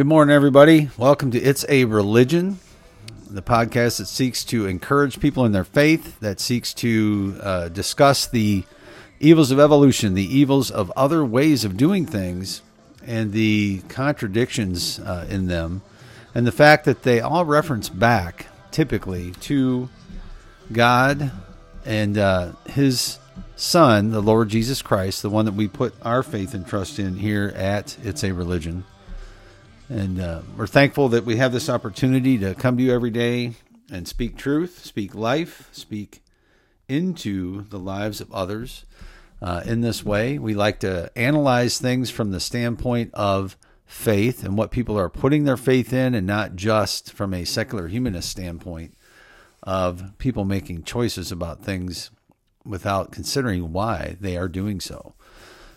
Good morning, everybody. Welcome to It's a Religion, the podcast that seeks to encourage people in their faith, that seeks to uh, discuss the evils of evolution, the evils of other ways of doing things, and the contradictions uh, in them, and the fact that they all reference back typically to God and uh, His Son, the Lord Jesus Christ, the one that we put our faith and trust in here at It's a Religion. And uh, we're thankful that we have this opportunity to come to you every day and speak truth, speak life, speak into the lives of others. Uh, in this way, we like to analyze things from the standpoint of faith and what people are putting their faith in, and not just from a secular humanist standpoint of people making choices about things without considering why they are doing so.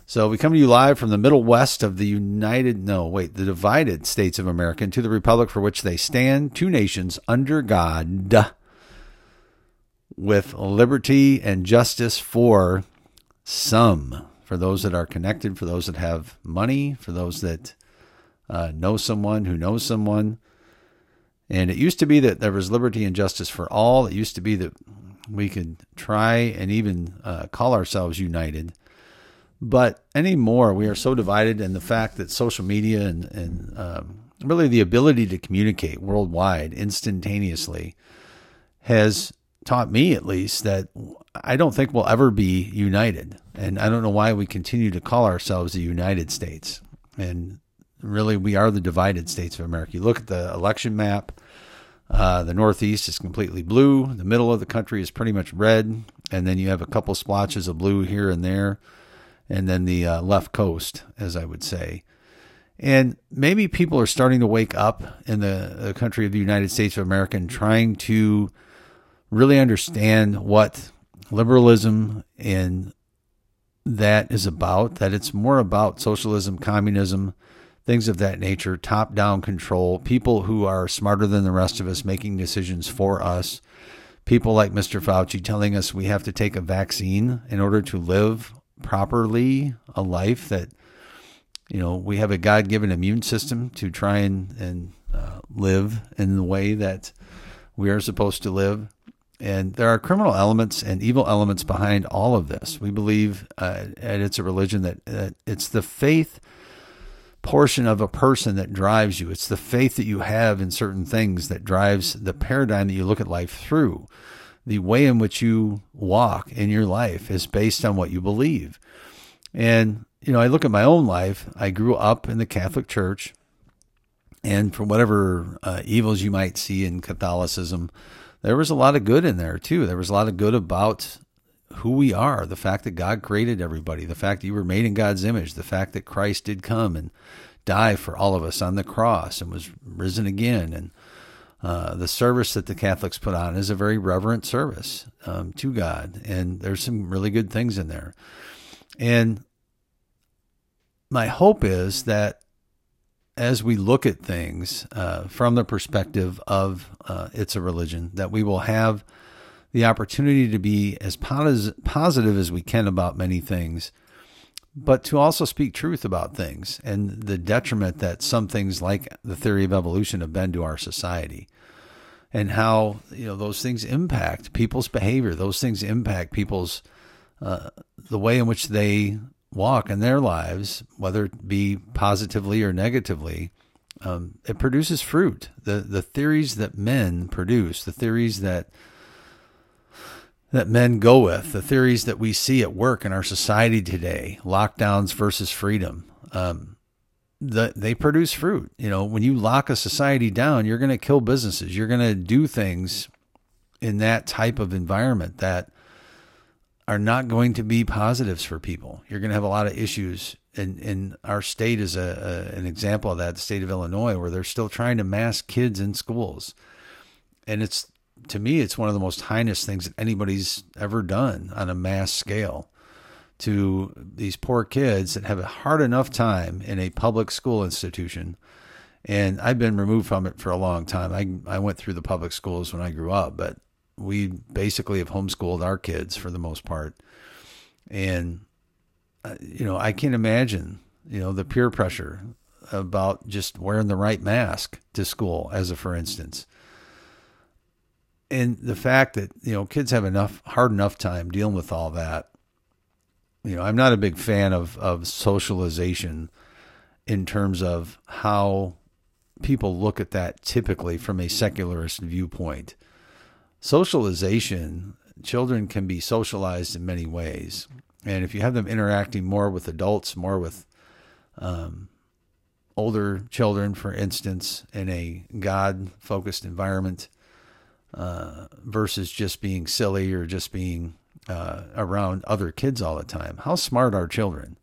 So we come to you live from the middle west of the United, no, wait, the divided states of America to the republic for which they stand, two nations under God, with liberty and justice for some, for those that are connected, for those that have money, for those that uh, know someone who knows someone. And it used to be that there was liberty and justice for all. It used to be that we could try and even uh, call ourselves united but anymore, we are so divided, and the fact that social media and, and um, really the ability to communicate worldwide instantaneously has taught me, at least, that I don't think we'll ever be united. And I don't know why we continue to call ourselves the United States. And really, we are the divided states of America. You look at the election map. Uh, the Northeast is completely blue. The middle of the country is pretty much red, and then you have a couple splotches of blue here and there and then the uh, left coast, as I would say. And maybe people are starting to wake up in the, the country of the United States of America and trying to really understand what liberalism and that is about, that it's more about socialism, communism, things of that nature, top down control, people who are smarter than the rest of us making decisions for us, people like Mr. Fauci telling us we have to take a vaccine in order to live properly a life that you know we have a god-given immune system to try and and uh, live in the way that we are supposed to live. And there are criminal elements and evil elements behind all of this. We believe uh, and it's a religion that uh, it's the faith portion of a person that drives you. It's the faith that you have in certain things that drives the paradigm that you look at life through the way in which you walk in your life is based on what you believe. And, you know, I look at my own life. I grew up in the Catholic Church. And for whatever uh, evils you might see in Catholicism, there was a lot of good in there too. There was a lot of good about who we are, the fact that God created everybody, the fact that you were made in God's image, the fact that Christ did come and die for all of us on the cross and was risen again. And uh, the service that the Catholics put on is a very reverent service um, to God, and there's some really good things in there. And my hope is that as we look at things uh, from the perspective of uh, it's a religion, that we will have the opportunity to be as pos- positive as we can about many things, but to also speak truth about things and the detriment that some things like the theory of evolution have been to our society and how you know those things impact people's behavior. Those things impact people's uh, the way in which they walk in their lives, whether it be positively or negatively. Um, it produces fruit. The the theories that men produce, the theories that that men go with, the theories that we see at work in our society today, lockdowns versus freedom. Um, the, they produce fruit. You know, when you lock a society down, you're going to kill businesses. You're going to do things in that type of environment that are not going to be positives for people. You're going to have a lot of issues. And, in our state is a, a, an example of that, the state of Illinois, where they're still trying to mask kids in schools. And it's, to me, it's one of the most heinous things that anybody's ever done on a mass scale to these poor kids that have a hard enough time in a public school institution. And I've been removed from it for a long time. I, I went through the public schools when I grew up, but we basically have homeschooled our kids for the most part. And, uh, you know, I can't imagine, you know, the peer pressure about just wearing the right mask to school, as a for instance. And the fact that, you know, kids have enough, hard enough time dealing with all that. You know, I'm not a big fan of, of socialization in terms of how people look at that typically from a secularist viewpoint. Socialization, children can be socialized in many ways. And if you have them interacting more with adults, more with um, older children, for instance, in a God focused environment, uh, versus just being silly or just being uh, around other kids all the time. How smart are children?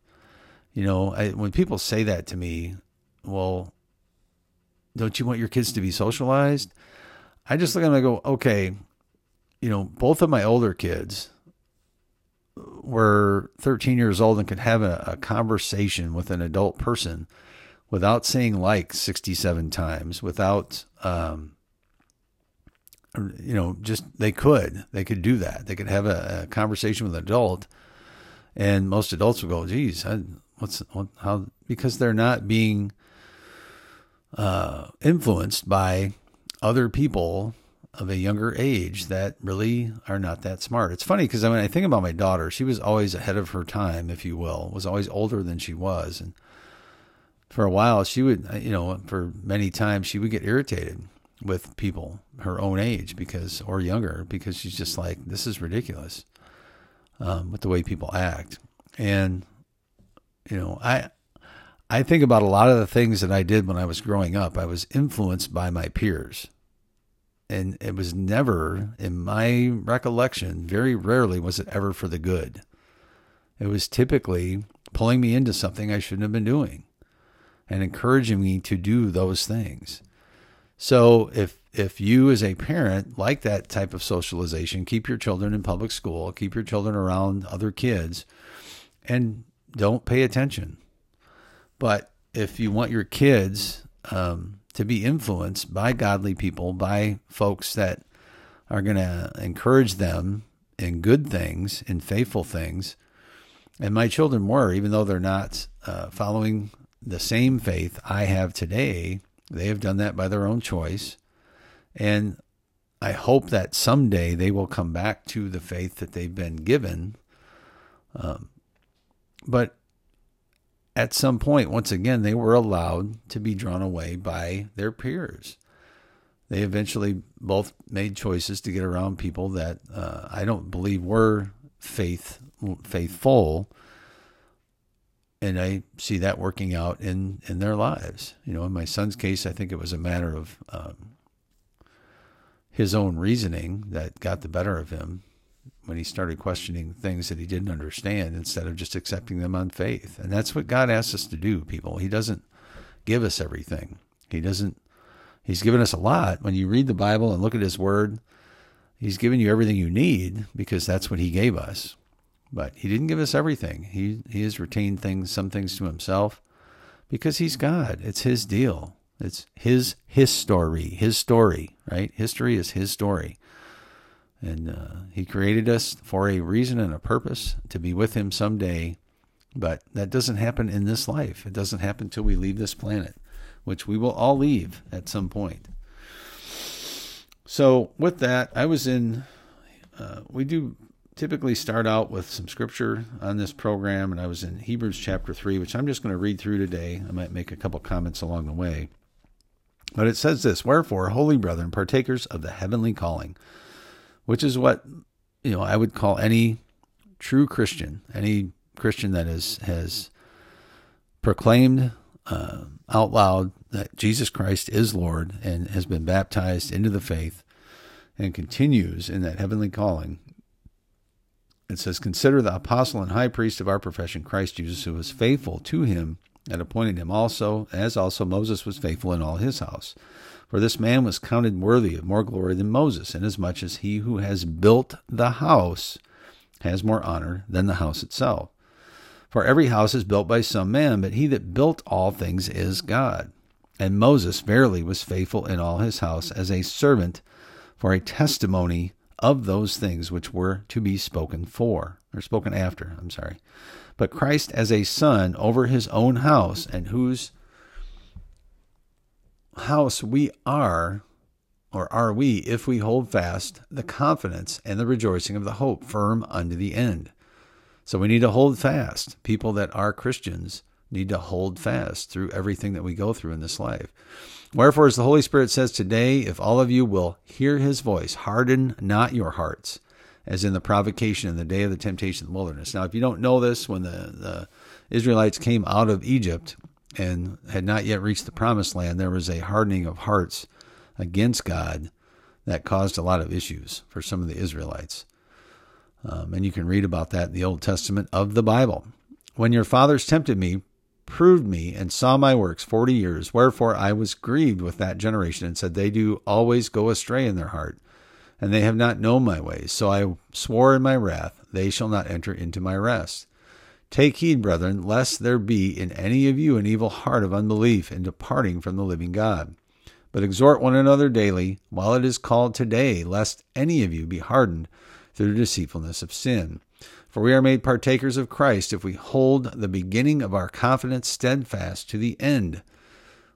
You know, I, when people say that to me, well, don't you want your kids to be socialized? I just look at them and go, okay, you know, both of my older kids were 13 years old and could have a, a conversation with an adult person without saying like 67 times, without, um, you know, just they could, they could do that. They could have a, a conversation with an adult, and most adults would go, "Geez, I, what's what, how?" Because they're not being uh, influenced by other people of a younger age that really are not that smart. It's funny because I mean I think about my daughter. She was always ahead of her time, if you will. Was always older than she was, and for a while she would, you know, for many times she would get irritated with people her own age because or younger because she's just like this is ridiculous um, with the way people act, and you know I I think about a lot of the things that I did when I was growing up. I was influenced by my peers. And it was never, in my recollection, very rarely was it ever for the good. It was typically pulling me into something I shouldn't have been doing and encouraging me to do those things. So if if you as a parent like that type of socialization, keep your children in public school, keep your children around other kids and don't pay attention. But if you want your kids um, to be influenced by godly people, by folks that are going to encourage them in good things, in faithful things, and my children were, even though they're not uh, following the same faith I have today, they have done that by their own choice. And I hope that someday they will come back to the faith that they've been given. Um, but at some point, once again, they were allowed to be drawn away by their peers. They eventually both made choices to get around people that uh, I don't believe were faith faithful, and I see that working out in in their lives. You know, in my son's case, I think it was a matter of um, his own reasoning that got the better of him when he started questioning things that he didn't understand instead of just accepting them on faith. And that's what God asks us to do, people. He doesn't give us everything. He doesn't He's given us a lot. When you read the Bible and look at his word, he's given you everything you need because that's what he gave us. But he didn't give us everything. He he has retained things some things to himself because he's God. It's his deal. It's his his story, his story, right? History is his story. And uh, He created us for a reason and a purpose to be with Him someday. But that doesn't happen in this life. It doesn't happen till we leave this planet, which we will all leave at some point. So, with that, I was in, uh, we do typically start out with some scripture on this program, and I was in Hebrews chapter 3, which I'm just going to read through today. I might make a couple comments along the way. But it says this Wherefore, holy brethren, partakers of the heavenly calling, which is what you know I would call any true Christian, any Christian that is has proclaimed uh, out loud that Jesus Christ is Lord and has been baptized into the faith and continues in that heavenly calling. It says, Consider the apostle and high priest of our profession, Christ Jesus, who was faithful to him and appointed him also, as also Moses was faithful in all his house. For this man was counted worthy of more glory than Moses, inasmuch as he who has built the house has more honor than the house itself. For every house is built by some man, but he that built all things is God. And Moses verily was faithful in all his house as a servant for a testimony of those things which were to be spoken for, or spoken after, I'm sorry. But Christ as a son over his own house, and whose house we are, or are we, if we hold fast the confidence and the rejoicing of the hope firm unto the end. So we need to hold fast. People that are Christians need to hold fast through everything that we go through in this life. Wherefore, as the Holy Spirit says today, if all of you will hear his voice, harden not your hearts, as in the provocation in the day of the temptation in the wilderness. Now, if you don't know this, when the, the Israelites came out of Egypt and had not yet reached the promised land, there was a hardening of hearts against God that caused a lot of issues for some of the Israelites. Um, and you can read about that in the Old Testament of the Bible. When your fathers tempted me, proved me, and saw my works forty years, wherefore I was grieved with that generation, and said, They do always go astray in their heart, and they have not known my ways. So I swore in my wrath, They shall not enter into my rest. Take heed, brethren, lest there be in any of you an evil heart of unbelief in departing from the living God. But exhort one another daily, while it is called today, lest any of you be hardened through the deceitfulness of sin. For we are made partakers of Christ if we hold the beginning of our confidence steadfast to the end.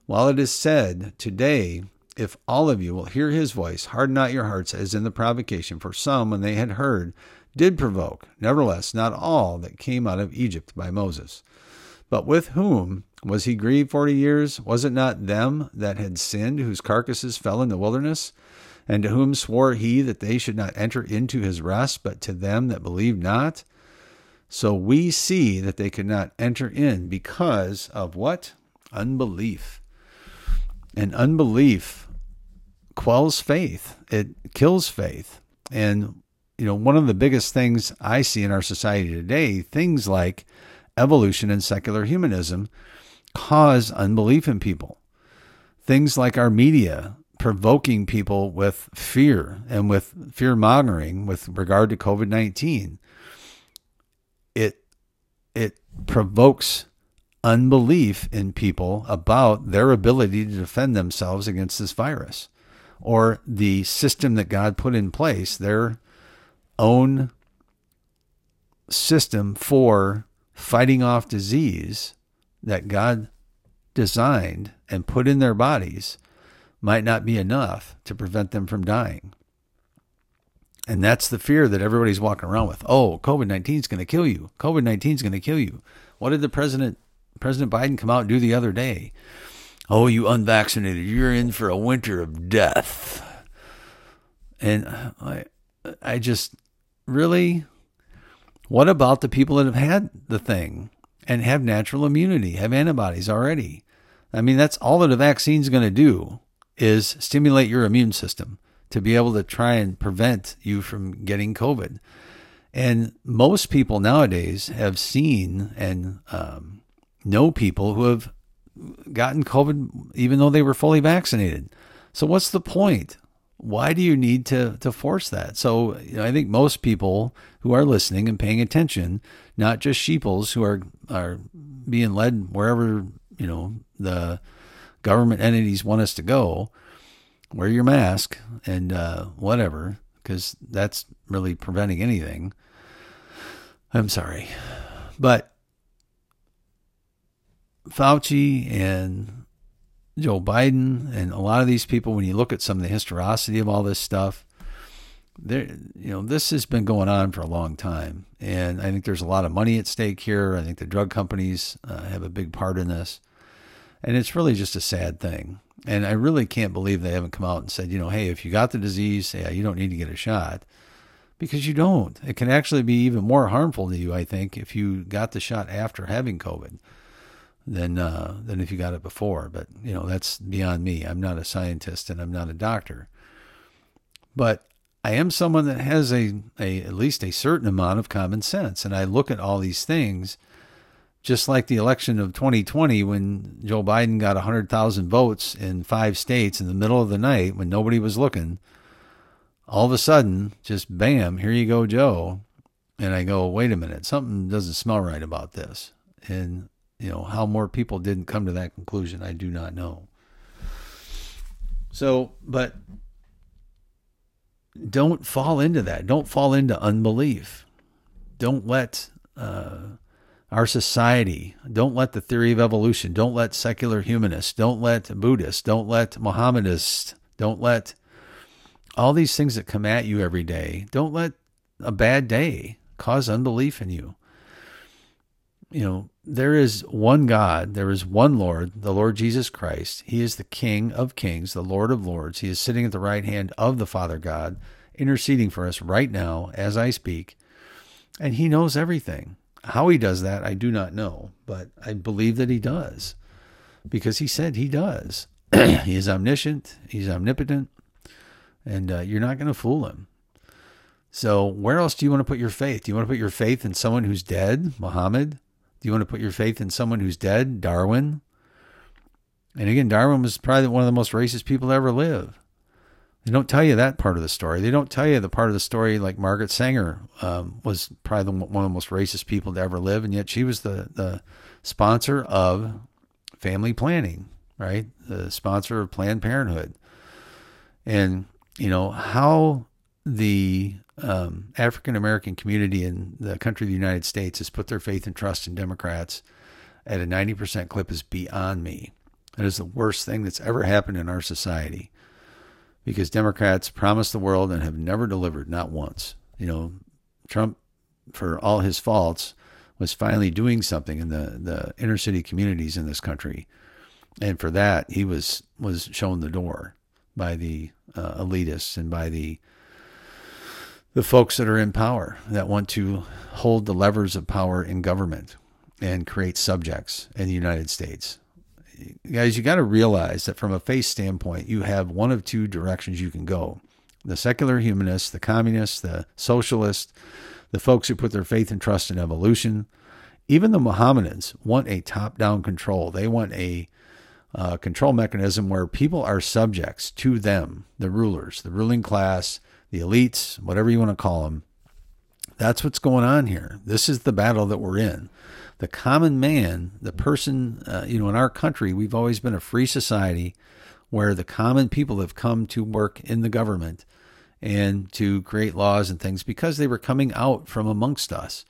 While it is said, Today, if all of you will hear his voice, harden not your hearts as in the provocation, for some, when they had heard, did provoke, nevertheless, not all that came out of Egypt by Moses. But with whom was he grieved forty years? Was it not them that had sinned, whose carcasses fell in the wilderness? And to whom swore he that they should not enter into his rest, but to them that believed not? So we see that they could not enter in because of what? Unbelief. And unbelief quells faith, it kills faith. And, you know, one of the biggest things I see in our society today, things like evolution and secular humanism, cause unbelief in people. Things like our media provoking people with fear and with fear mongering with regard to COVID 19. It, it provokes unbelief in people about their ability to defend themselves against this virus or the system that God put in place, their own system for fighting off disease that God designed and put in their bodies might not be enough to prevent them from dying. And that's the fear that everybody's walking around with. Oh, COVID 19 is going to kill you. COVID 19 is going to kill you. What did the president, President Biden, come out and do the other day? Oh, you unvaccinated, you're in for a winter of death. And I, I just really, what about the people that have had the thing and have natural immunity, have antibodies already? I mean, that's all that a vaccine is going to do is stimulate your immune system to be able to try and prevent you from getting COVID. And most people nowadays have seen and um, know people who have gotten COVID even though they were fully vaccinated. So what's the point? Why do you need to to force that? So you know, I think most people who are listening and paying attention, not just sheeples who are are being led wherever you know the government entities want us to go, wear your mask and uh, whatever, because that's really preventing anything. I'm sorry. But Fauci and Joe Biden and a lot of these people, when you look at some of the historicity of all this stuff, there, you know, this has been going on for a long time, and I think there's a lot of money at stake here. I think the drug companies uh, have a big part in this. And it's really just a sad thing. And I really can't believe they haven't come out and said, you know, hey, if you got the disease, yeah, you don't need to get a shot. Because you don't. It can actually be even more harmful to you, I think, if you got the shot after having COVID than uh, than if you got it before. But you know, that's beyond me. I'm not a scientist and I'm not a doctor. But I am someone that has a, a at least a certain amount of common sense. And I look at all these things just like the election of 2020 when Joe Biden got 100,000 votes in five states in the middle of the night when nobody was looking. All of a sudden, just bam, here you go, Joe. And I go, wait a minute, something doesn't smell right about this. And, you know, how more people didn't come to that conclusion, I do not know. So, but don't fall into that. Don't fall into unbelief. Don't let, uh, our society. Don't let the theory of evolution, don't let secular humanists, don't let Buddhists, don't let Mohammedists, don't let all these things that come at you every day, don't let a bad day cause unbelief in you. You know, there is one God, there is one Lord, the Lord Jesus Christ. He is the King of kings, the Lord of lords. He is sitting at the right hand of the Father God, interceding for us right now as I speak. And he knows everything. How he does that, I do not know, but I believe that he does because he said he does. he is omniscient, he's omnipotent, and uh, you're not going to fool him. So, where else do you want to put your faith? Do you want to put your faith in someone who's dead, Muhammad? Do you want to put your faith in someone who's dead, Darwin? And again, Darwin was probably one of the most racist people to ever live. They don't tell you that part of the story. They don't tell you the part of the story like Margaret Sanger um, was probably the, one of the most racist people to ever live, and yet she was the the sponsor of family planning, right? The sponsor of Planned Parenthood, and you know how the um, African American community in the country of the United States has put their faith and trust in Democrats at a ninety percent clip is beyond me. It is the worst thing that's ever happened in our society because Democrats promised the world and have never delivered, not once. You know, Trump, for all his faults, was finally doing something in the, the inner city communities in this country. And for that, he was, was shown the door by the uh, elitists and by the the folks that are in power that want to hold the levers of power in government and create subjects in the United States guys, you got to realize that from a faith standpoint, you have one of two directions you can go the secular humanists, the communists, the socialists, the folks who put their faith and trust in evolution. Even the Mohammedans want a top down control. They want a uh, control mechanism where people are subjects to them, the rulers, the ruling class, the elites, whatever you want to call them. That's what's going on here. This is the battle that we're in the common man, the person, uh, you know, in our country, we've always been a free society where the common people have come to work in the government and to create laws and things because they were coming out from amongst us.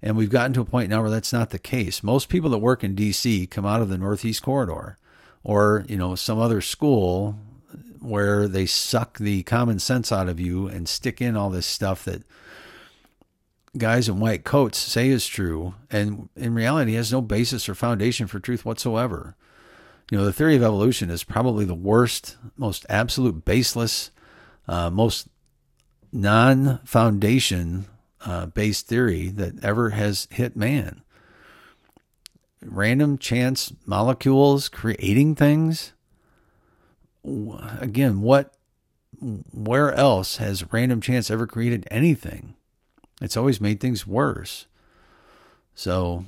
And we've gotten to a point now where that's not the case. Most people that work in DC come out of the Northeast Corridor or, you know, some other school where they suck the common sense out of you and stick in all this stuff that guys in white coats say is true, and in reality has no basis or foundation for truth whatsoever. You know, the theory of evolution is probably the worst, most absolute baseless, uh, most non foundation uh, based theory that ever has hit man. Random chance molecules creating things. Again, what, where else has random chance ever created anything? It's always made things worse. So,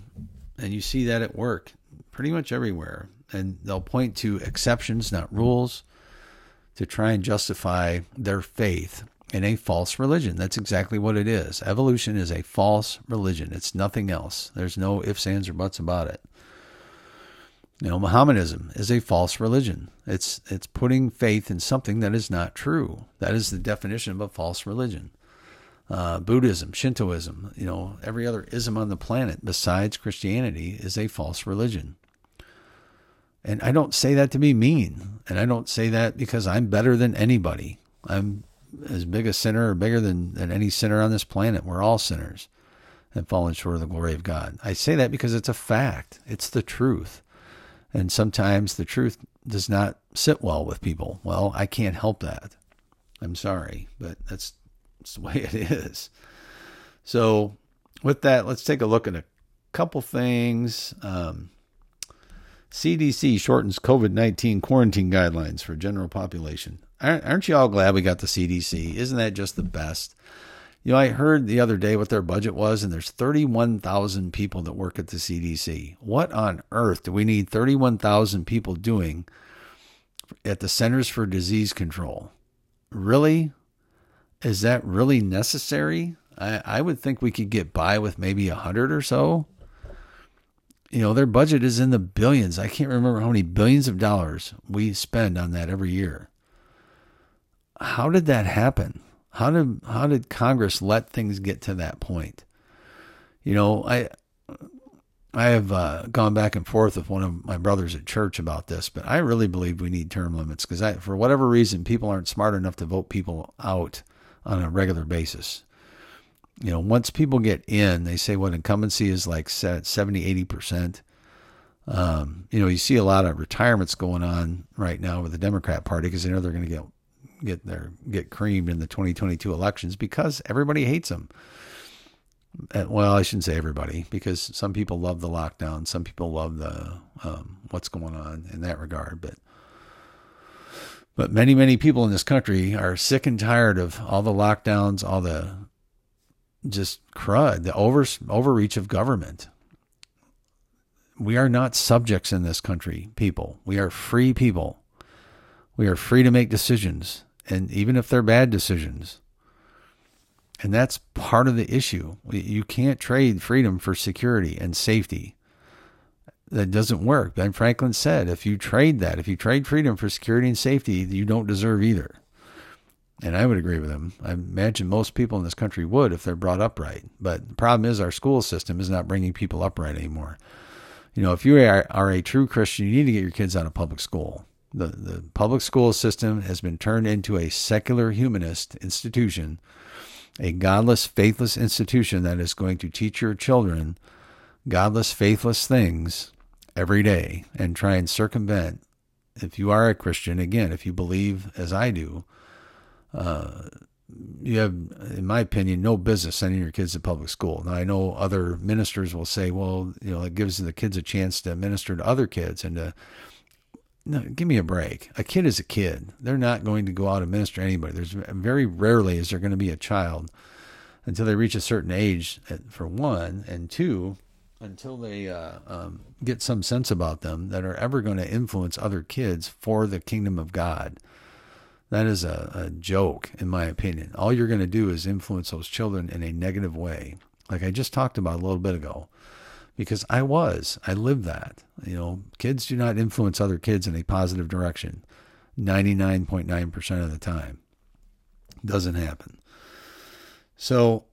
and you see that at work pretty much everywhere. And they'll point to exceptions, not rules, to try and justify their faith in a false religion. That's exactly what it is. Evolution is a false religion. It's nothing else. There's no ifs, ands, or buts about it. You know, Mohammedanism is a false religion. It's it's putting faith in something that is not true. That is the definition of a false religion uh, Buddhism, Shintoism, you know, every other ism on the planet besides Christianity is a false religion. And I don't say that to be mean. And I don't say that because I'm better than anybody. I'm as big a sinner or bigger than, than any sinner on this planet. We're all sinners and fallen short of the glory of God. I say that because it's a fact, it's the truth. And sometimes the truth does not sit well with people. Well, I can't help that. I'm sorry, but that's it's the way it is. So, with that, let's take a look at a couple things. Um, CDC shortens COVID 19 quarantine guidelines for general population. Aren't you all glad we got the CDC? Isn't that just the best? You know, I heard the other day what their budget was, and there's 31,000 people that work at the CDC. What on earth do we need 31,000 people doing at the Centers for Disease Control? Really? Is that really necessary? I, I would think we could get by with maybe a hundred or so. You know, their budget is in the billions. I can't remember how many billions of dollars we spend on that every year. How did that happen? How did how did Congress let things get to that point? You know, I I have uh, gone back and forth with one of my brothers at church about this, but I really believe we need term limits because for whatever reason, people aren't smart enough to vote people out on a regular basis. You know, once people get in, they say what incumbency is like 70, 80%. Um, you know, you see a lot of retirements going on right now with the Democrat Party because they know they're going to get get their get creamed in the 2022 elections because everybody hates them. Uh, well, I shouldn't say everybody because some people love the lockdown, some people love the um, what's going on in that regard, but but many many people in this country are sick and tired of all the lockdowns, all the just crud, the over overreach of government we are not subjects in this country, people. We are free people. We are free to make decisions, and even if they're bad decisions. And that's part of the issue. You can't trade freedom for security and safety. That doesn't work. Ben Franklin said if you trade that, if you trade freedom for security and safety, you don't deserve either. And I would agree with him. I imagine most people in this country would if they're brought up right. But the problem is our school system is not bringing people up right anymore you know, if you are, are a true Christian, you need to get your kids out of public school. The, the public school system has been turned into a secular humanist institution, a godless, faithless institution that is going to teach your children godless, faithless things every day and try and circumvent. If you are a Christian, again, if you believe as I do, uh, you have, in my opinion, no business sending your kids to public school. Now, I know other ministers will say, well, you know, it gives the kids a chance to minister to other kids and to, no, give me a break. A kid is a kid. They're not going to go out and minister to anybody. There's very rarely is there going to be a child until they reach a certain age, uh, for one, and two, until they uh, um, get some sense about them that are ever going to influence other kids for the kingdom of God. That is a, a joke, in my opinion. All you're going to do is influence those children in a negative way, like I just talked about a little bit ago. Because I was, I lived that. You know, kids do not influence other kids in a positive direction 99.9% of the time. Doesn't happen. So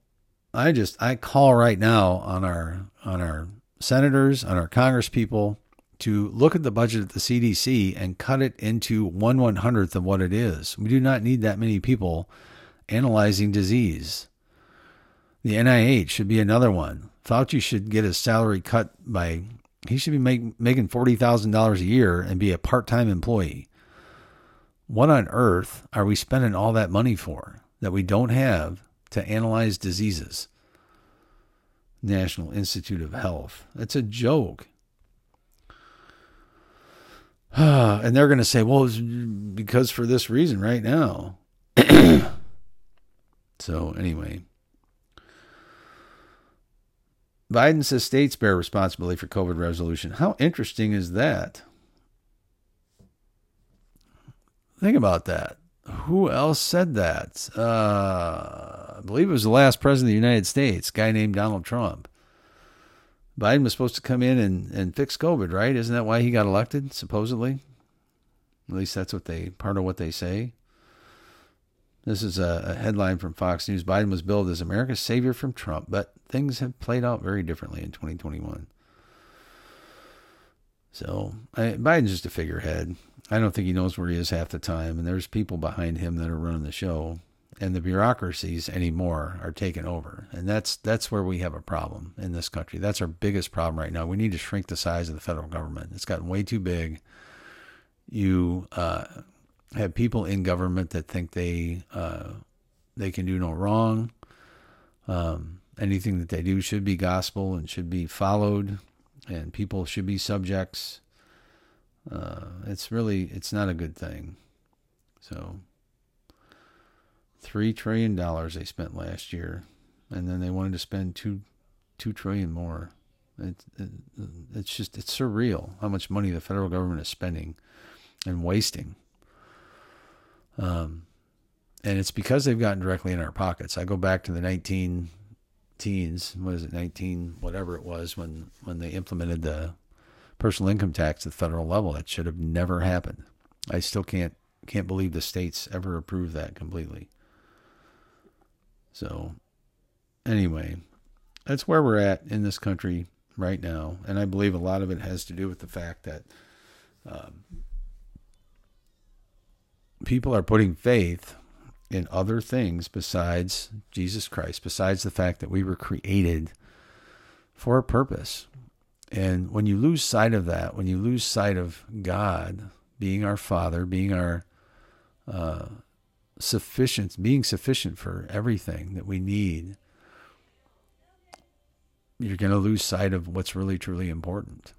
I just I call right now on our on our senators, on our congresspeople, to look at the budget at the CDC and cut it into one one hundredth of what it is. We do not need that many people analyzing disease. The NIH should be another one. Fauci should get his salary cut by he should be make, making forty thousand dollars a year and be a part time employee. What on earth are we spending all that money for that we don't have to analyze diseases? National Institute of Health. It's a joke. and they're going to say, well, it's because for this reason right now. so, anyway. Biden says states bear responsibility for COVID resolution. How interesting is that? Think about that. Who else said that? Uh, I believe it was the last president of the United States, guy named Donald Trump. Biden was supposed to come in and, and fix COVID, right? Isn't that why he got elected, supposedly? At least that's what they part of what they say. This is a, a, headline from Fox News. Biden was billed as America's savior from Trump, but things have played out very differently in 2021. So I, Biden's just a figurehead. I don't think he knows where he is half the time, and there's people behind him that are running the show and the bureaucracies anymore are taken over. And that's that's where we have a problem in this country. That's our biggest problem right now. We need to shrink the size of the federal government. It's gotten way too big. You uh, have people in government that think they uh, they can do no wrong. Um, anything that they do should be gospel and should be followed, and people should be subjects. Uh, it's really it's not a good thing. So three trillion dollars they spent last year, and then they wanted to spend two two trillion more. It, it, it's just it's surreal how much money the federal government is spending and wasting. Um, and it's because they've gotten directly in our pockets. I go back to the 19 teens, what is it, 19 whatever it was when when they implemented the personal income tax at the federal level. That should have never happened. I still can't can't believe the states ever approved that completely. So, anyway, that's where we're at in this country. right now, and I believe a lot of it has to do with the fact that um, people are putting faith in other things besides Jesus Christ, besides the fact that we were created for a purpose. And when you lose sight of that, when you lose sight of God being our Father, being our uh, sufficient, being sufficient for everything that we need, you're going to lose sight of what's really truly important.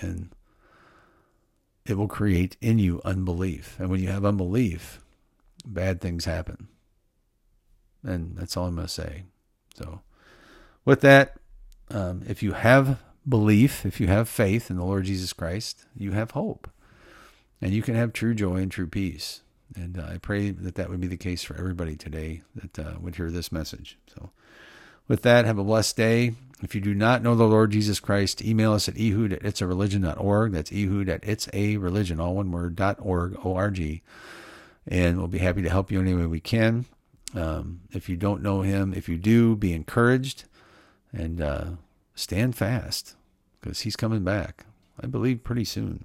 And it will create in you unbelief. And when you have unbelief, bad things happen. And that's all I'm going to say. So, with that, um, if you have belief, if you have faith in the Lord Jesus Christ, you have hope. And you can have true joy and true peace. And uh, I pray that that would be the case for everybody today that uh, would hear this message. So, with that, have a blessed day. If you do not know the Lord Jesus Christ, email us at ehud at itsareligion.org. That's ehud at it's a religion, all one word, dot org, O-R-G. And we'll be happy to help you any way we can. Um, if you don't know him, if you do, be encouraged and uh, stand fast because he's coming back, I believe, pretty soon.